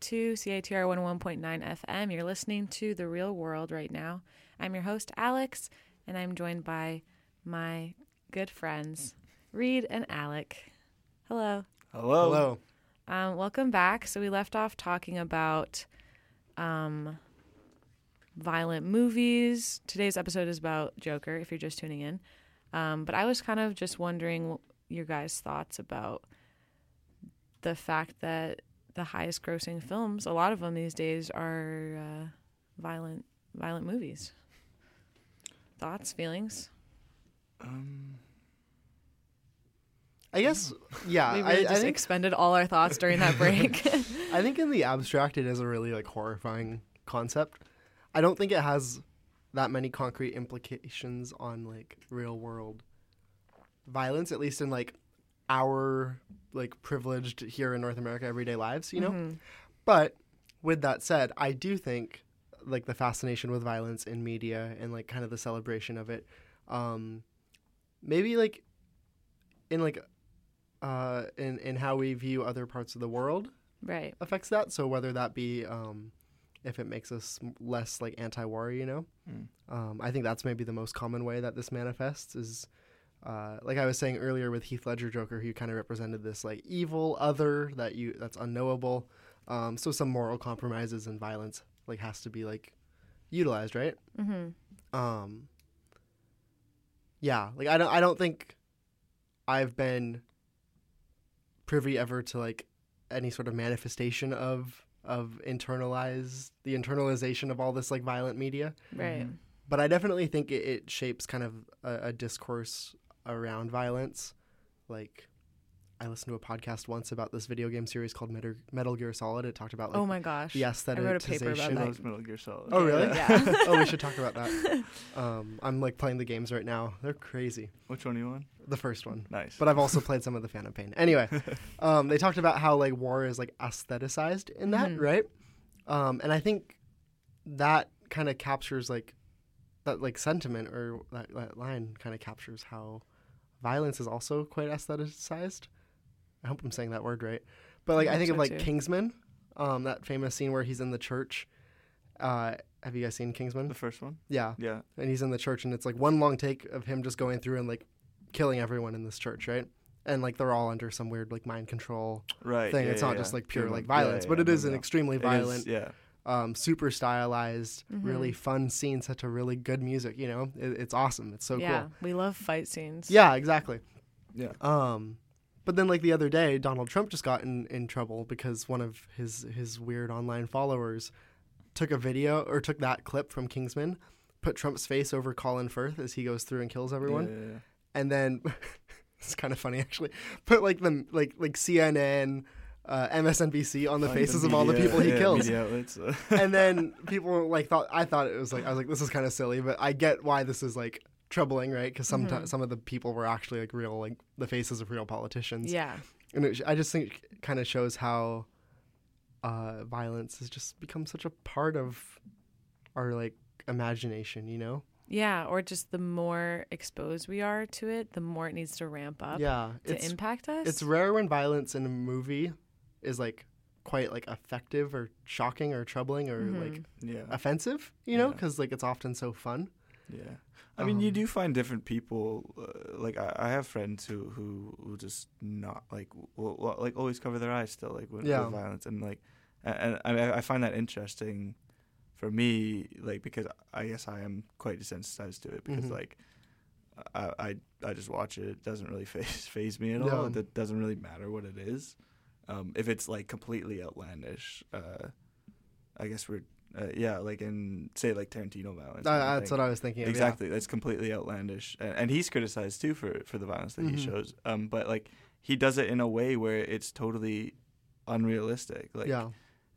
To CITR 101.9 FM. You're listening to The Real World right now. I'm your host, Alex, and I'm joined by my good friends, Reed and Alec. Hello. Hello. Hello. Um, welcome back. So we left off talking about um, violent movies. Today's episode is about Joker, if you're just tuning in. Um, but I was kind of just wondering your guys' thoughts about the fact that the highest grossing films, a lot of them these days, are uh, violent, violent movies. Thoughts, feelings? Um, I guess, yeah. we I, really I just think, expended all our thoughts during that break. I think in the abstract, it is a really like horrifying concept. I don't think it has that many concrete implications on like real world violence, at least in like our like privileged here in North America everyday lives, you know. Mhm. But with that said, I do think like the fascination with violence in media and like kind of the celebration of it, um, maybe like in like uh, in in how we view other parts of the world right. affects that. So whether that be um, if it makes us less like anti-war, you know, Mm. um, I think that's maybe the most common way that this manifests is. Uh, like I was saying earlier with Heath Ledger Joker, who kind of represented this like evil other that you that's unknowable. Um, so some moral compromises and violence like has to be like utilized, right? Mm-hmm. Um, yeah, like I don't I don't think I've been privy ever to like any sort of manifestation of of internalized the internalization of all this like violent media Right. but I definitely think it, it shapes kind of a, a discourse around violence. Like, I listened to a podcast once about this video game series called Metal, Metal Gear Solid. It talked about like oh my gosh. the I wrote a paper about that. Metal Gear Solid. Oh really? Yeah. oh, we should talk about that. Um, I'm like playing the games right now. They're crazy. Which one are you on? The first one. Nice. But I've also played some of the Phantom Pain. Anyway, um, they talked about how like war is like aestheticized in that, Mhm. right? Um, and I think that kind of captures like that like sentiment or that, that line kind of captures how violence is also quite aestheticized. I hope I'm saying that word right. But like I I, think hope of like too. Kingsman, um, that famous scene where he's in the church. Uh, have you guys seen Kingsman? the first one. Yeah Yeah. and he's in the church and it's like one long take of him just going through and like killing everyone in this church right and like they're all under some weird like mind control Right. thing yeah, it's yeah, not yeah. just like pure Pure like mon- yeah, violence yeah, but yeah, it no, is an extremely It is, violent yeah. Um, super stylized really Mhm. fun scene such a really good music you know it, it's awesome it's so cool. yeah, cool we love fight scenes. yeah exactly Yeah. um but then like the other day donald trump just got in, in trouble because one of his his weird online followers took a video or took that clip from kingsman put trump's face over colin firth as he goes through and kills everyone Yeah, yeah, yeah. and then it's kind of funny actually. Put like the like like CNN, uh, MSNBC on the Like faces of all the people he yeah, kills. outlets, uh, and then people like thought I thought it was like I was like this is kind of silly, but I get why this is like troubling, right? Because some Mhm. some of the people were actually like real like the faces of real politicians. Yeah. and it, I just think it kind of shows how uh, violence has just become such a part of our like imagination, you know? Yeah, or just the more exposed we are to it, the more it needs to ramp up yeah, to impact us. it's rare when violence in a movie is like quite like effective or shocking or troubling or Mhm. like yeah. offensive, you know, Yeah. because like it's often so fun. Yeah. I mean, you Um, do find different people. Uh, like I, I have friends who who who just not like will, will, like always cover their eyes still like with, Yeah. with violence and like and, and I, I find that interesting for me like because I guess I am quite desensitized to it because Mhm. like I, I I just watch it. It doesn't really phase, phase me at all. Yeah. It doesn't really matter what it is. Um, if it's like completely outlandish, uh, I guess we're uh, yeah, like in say like Tarantino violence. Uh, that's what I was thinking. Of, yeah. Exactly, that's completely outlandish, and, and he's criticized too for for the violence that Mhm. he shows. Um, but like he does it in a way where it's totally unrealistic. Like, yeah,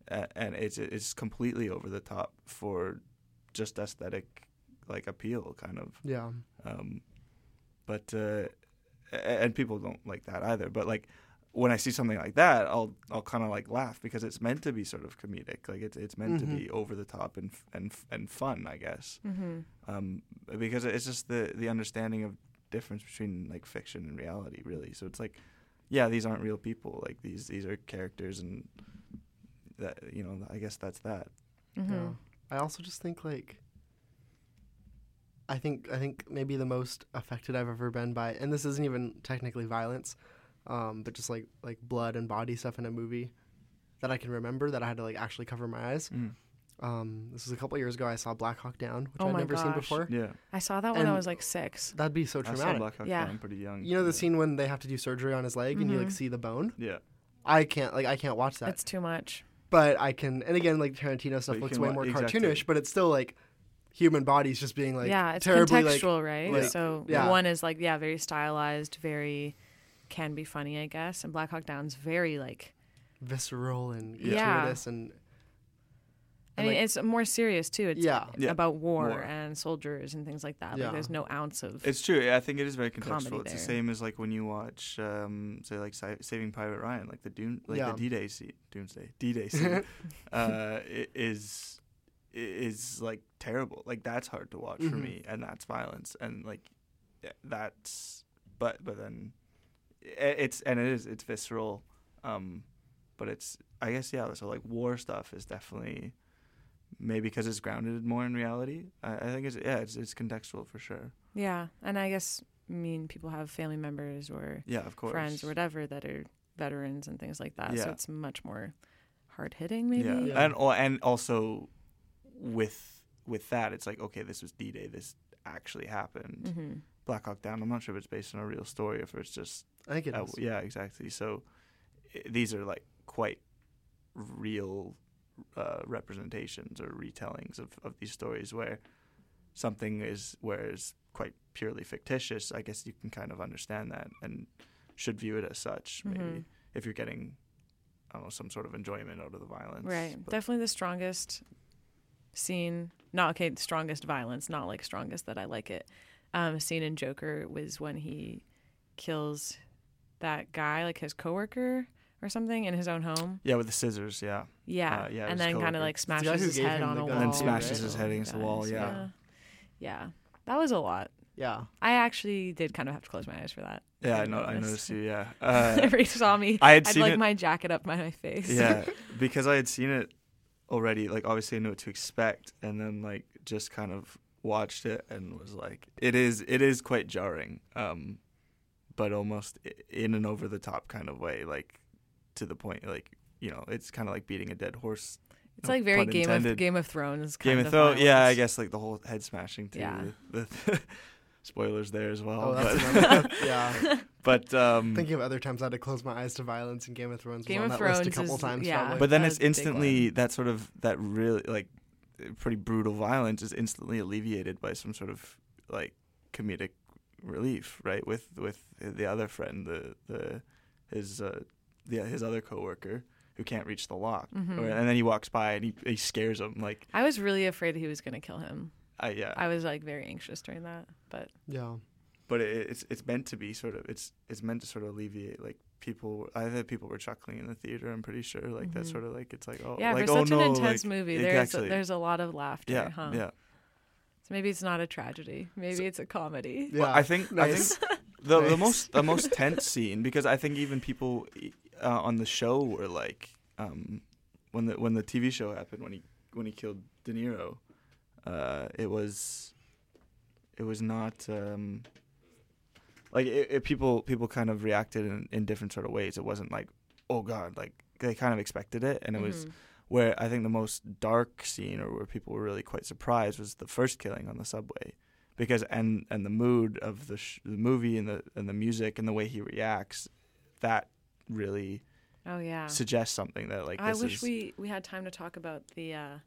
a- and it's it's completely over the top for just aesthetic like appeal, kind of. yeah, Um, but uh, and people don't like that either. But like when I see something like that, I'll I'll kind of like laugh because it's meant to be sort of comedic. Like it's it's meant Mhm. to be over the top and and and fun, I guess. Mm-hmm. Um, because it's just the the understanding of difference between like fiction and reality, really. So it's like, yeah, these aren't real people. Like these these are characters, and that you know, I guess that's that. Mhm. Yeah. I also just think like I think I think maybe the most affected I've ever been by and this isn't even technically violence, um, but just like like blood and body stuff in a movie that I can remember that I had to like actually cover my eyes. Mm. Um, this was a couple years ago. I saw Black Hawk Down, which Oh I'd my never seen before. Yeah, I saw that when I was like six. That'd be so I saw traumatic. Black Hawk Yeah. Down pretty young. You know the yeah. scene when they have to do surgery on his leg and you like see the bone? Yeah, I can't like I can't watch that. It's too much. but I can and again like Tarantino stuff looks way more exactly. cartoonish, but it's still like human bodies just being like yeah, it's terribly like contextual, right? like- so yeah. one is like yeah, very stylized, very can be funny, I guess, and Black Hawk Down's very like visceral and Yeah. gratuitous and I mean, like, it's more serious too. It's Yeah. Yeah. about war, War. and soldiers and things like that. Yeah. Like, there's no ounce of it's true. Yeah, I think it is very Comedy contextual. It's the same as like when you watch, um, say, like Sa- Saving Private Ryan, like the Doom, like Yeah. the D-Day scene, Doomsday, D-Day scene, uh, is is like terrible. Like that's hard to watch for Mhm. me, and that's violence, and like that's. But but then, i- it's and it is it's visceral, um, but it's I guess yeah. So like war stuff is definitely maybe because it's grounded more in reality. I, I think it's yeah, it's it's contextual for sure. yeah. And I guess I mean people have family members or Yeah, of course. friends or whatever that are veterans and things like that. So it's much more hard hitting, maybe. Yeah. Yeah. and and also with with that, it's like okay, this was D Day. This actually happened. hmm Black Hawk Down. I'm not sure if it's based on a real story or if it's just I think it uh, is. yeah, exactly. So i these are like quite real uh, representations or retellings of, of these stories where something is where is quite purely fictitious. I guess you can kind of understand that and should view it as such. Maybe Mhm. if you're getting I don't know some sort of enjoyment out of the violence. Right. But- Definitely the strongest scene. Not okay. The strongest violence. Not like strongest that I like it. Um, scene in Joker was when he kills that guy, like his coworker or something, in his own home. Yeah, with the scissors. Yeah. Yeah. Uh, yeah, and then kind of like smashes his head him on the a wall. And too, smashes his head against the wall. Guys, Yeah. Yeah. That was a lot. Yeah. I actually did kind of have to close my eyes for that. Yeah, I I've know. I noticed. noticed you. Yeah. Uh, Every saw me, I had I'd seen like it- my jacket up by my face. yeah, because I had seen it already. Like, obviously, I knew what to expect, and then like just kind of watched it and was like, it is, it is quite jarring, um, but almost in an over the top kind of way, like to the point, like you know, it's kind of like beating a dead horse. It's no like very pun Game of. Game of Thrones. Game kind of Thrones. Yeah, I guess like the whole head smashing too. Yeah. The, the spoilers there as well. Oh, but, yeah. but um, Thinking of other times I had to close my eyes to violence in Game of Thrones. was Game on of that list a couple is- times. yeah. probably. But then That it's was a big instantly that sort of that really like pretty brutal violence is instantly alleviated by some sort of like comedic relief, right? With with the other friend, the the his uh the his other coworker who can't reach the lock, Mhm. Or- and then he walks by and he he scares him like I was really afraid he was going to kill him. I yeah. I was like very anxious during that, but yeah. but it, it's it's meant to be sort of it's it's meant to sort of alleviate like people. I think people were chuckling in the theater. I'm pretty sure like that's Mhm. sort of like it's like oh yeah, like, for oh such no an intense like, movie, there's exactly. there's a lot of laughter, yeah huh? yeah. So maybe it's not a tragedy. Maybe it's a comedy. Yeah. Well, I think I think the the most the most tense scene because I think even people uh, on the show were like um, when the when the TV show happened when he when he killed De Niro, uh, it was it was not um, like it, it, people people kind of reacted in, in different sort of ways. It wasn't like oh god like they kind of expected it and it was Mhm. where I think the most dark scene or where people were really quite surprised was the first killing on the subway because and and the mood of the sh- the movie and the and the music and the way he reacts that really Oh yeah. suggests something that like I wish is we we had time to talk about the uh,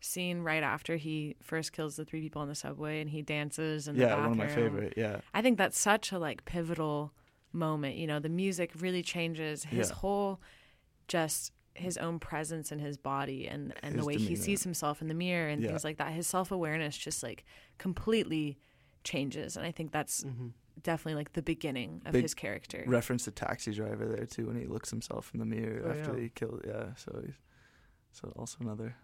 scene right after he first kills the three people on the subway and he dances the yeah one of my favorite yeah I think that's such a like pivotal moment. You know, the music really changes his Yeah. whole just his own presence in his body and and the His way he sees himself in the mirror and Yeah. things like that. His self awareness just like completely changes, and I think that's Mhm. definitely like the beginning of Big his character. reference to Taxi Driver there too when he looks himself in the mirror Oh, after yeah. he killed yeah so he's so also another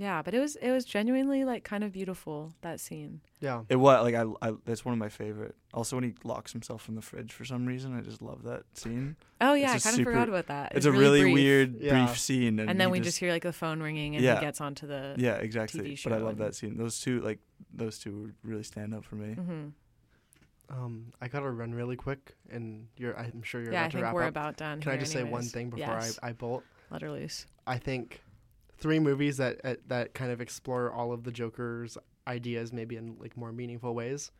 Yeah, but it was it was genuinely like kind of beautiful that scene. Yeah. It was like I, I that's one of my favorite. Also, when he locks himself in the fridge for some reason, I just love that scene. Oh It's yeah, a I kind of forgot about that. It's, a really, brief. weird, Yeah. brief scene, and, And then we just hear like the phone ringing, and Yeah. he gets onto the yeah, exactly. TV But I love that scene. Those two, like those two, really stand out for me. hmm Um, I gotta run really quick, and you're. I'm sure you're Yeah, I about to think wrap we're up. about done. Can I here just say one thing before Yes. I, I bolt? let her loose? I think three movies that uh, that kind of explore all of the Joker's ideas, maybe in like more meaningful ways.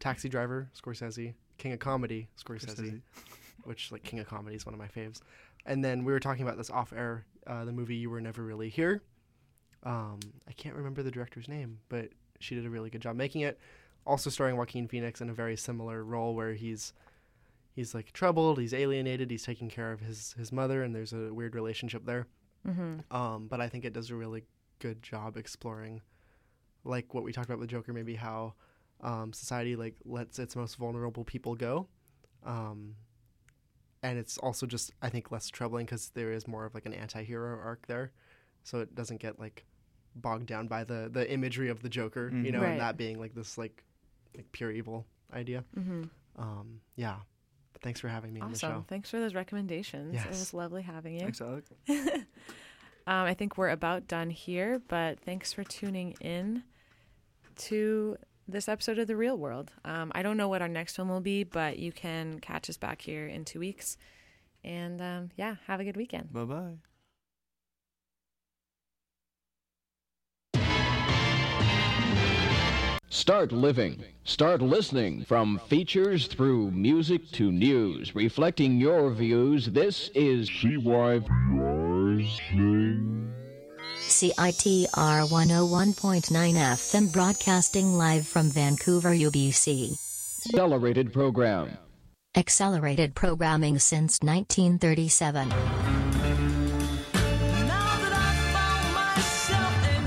Taxi Driver, Scorsese. King of Comedy, Scorsese. Scorsese. Which like King of Comedy is one of my faves. And then we were talking about this off air. Uh, the movie You Were Never Really Here. Um, I can't remember the director's name, but she did a really good job making it. Also starring Joaquin Phoenix in a very similar role where he's he's like troubled, he's alienated, he's taking care of his his mother, and there's a weird relationship there. Mm-hmm. Um, but I think it does a really good job exploring, like what we talked about with Joker, maybe how um, society like lets its most vulnerable people go, um, and it's also just I think less troubling because there is more of like an anti-hero arc there, so it doesn't get like bogged down by the the imagery of the Joker, you Mhm. know, Right. and that being like this like like pure evil idea. Mm-hmm. Um, yeah, but thanks for having me on the Awesome. show. Thanks for those recommendations. It was lovely having you. Thanks, Alec. um, I think we're about done here, but thanks for tuning in to this episode of The Real World. Um, I don't know what our next one will be, but you can catch us back here in two weeks. And um, yeah, have a good weekend. Bye bye. Start living. Start listening. From features through music to news, reflecting your views. This is CY. CITR 101.9 FM broadcasting live from Vancouver, UBC. Accelerated program. Accelerated programming since 1937.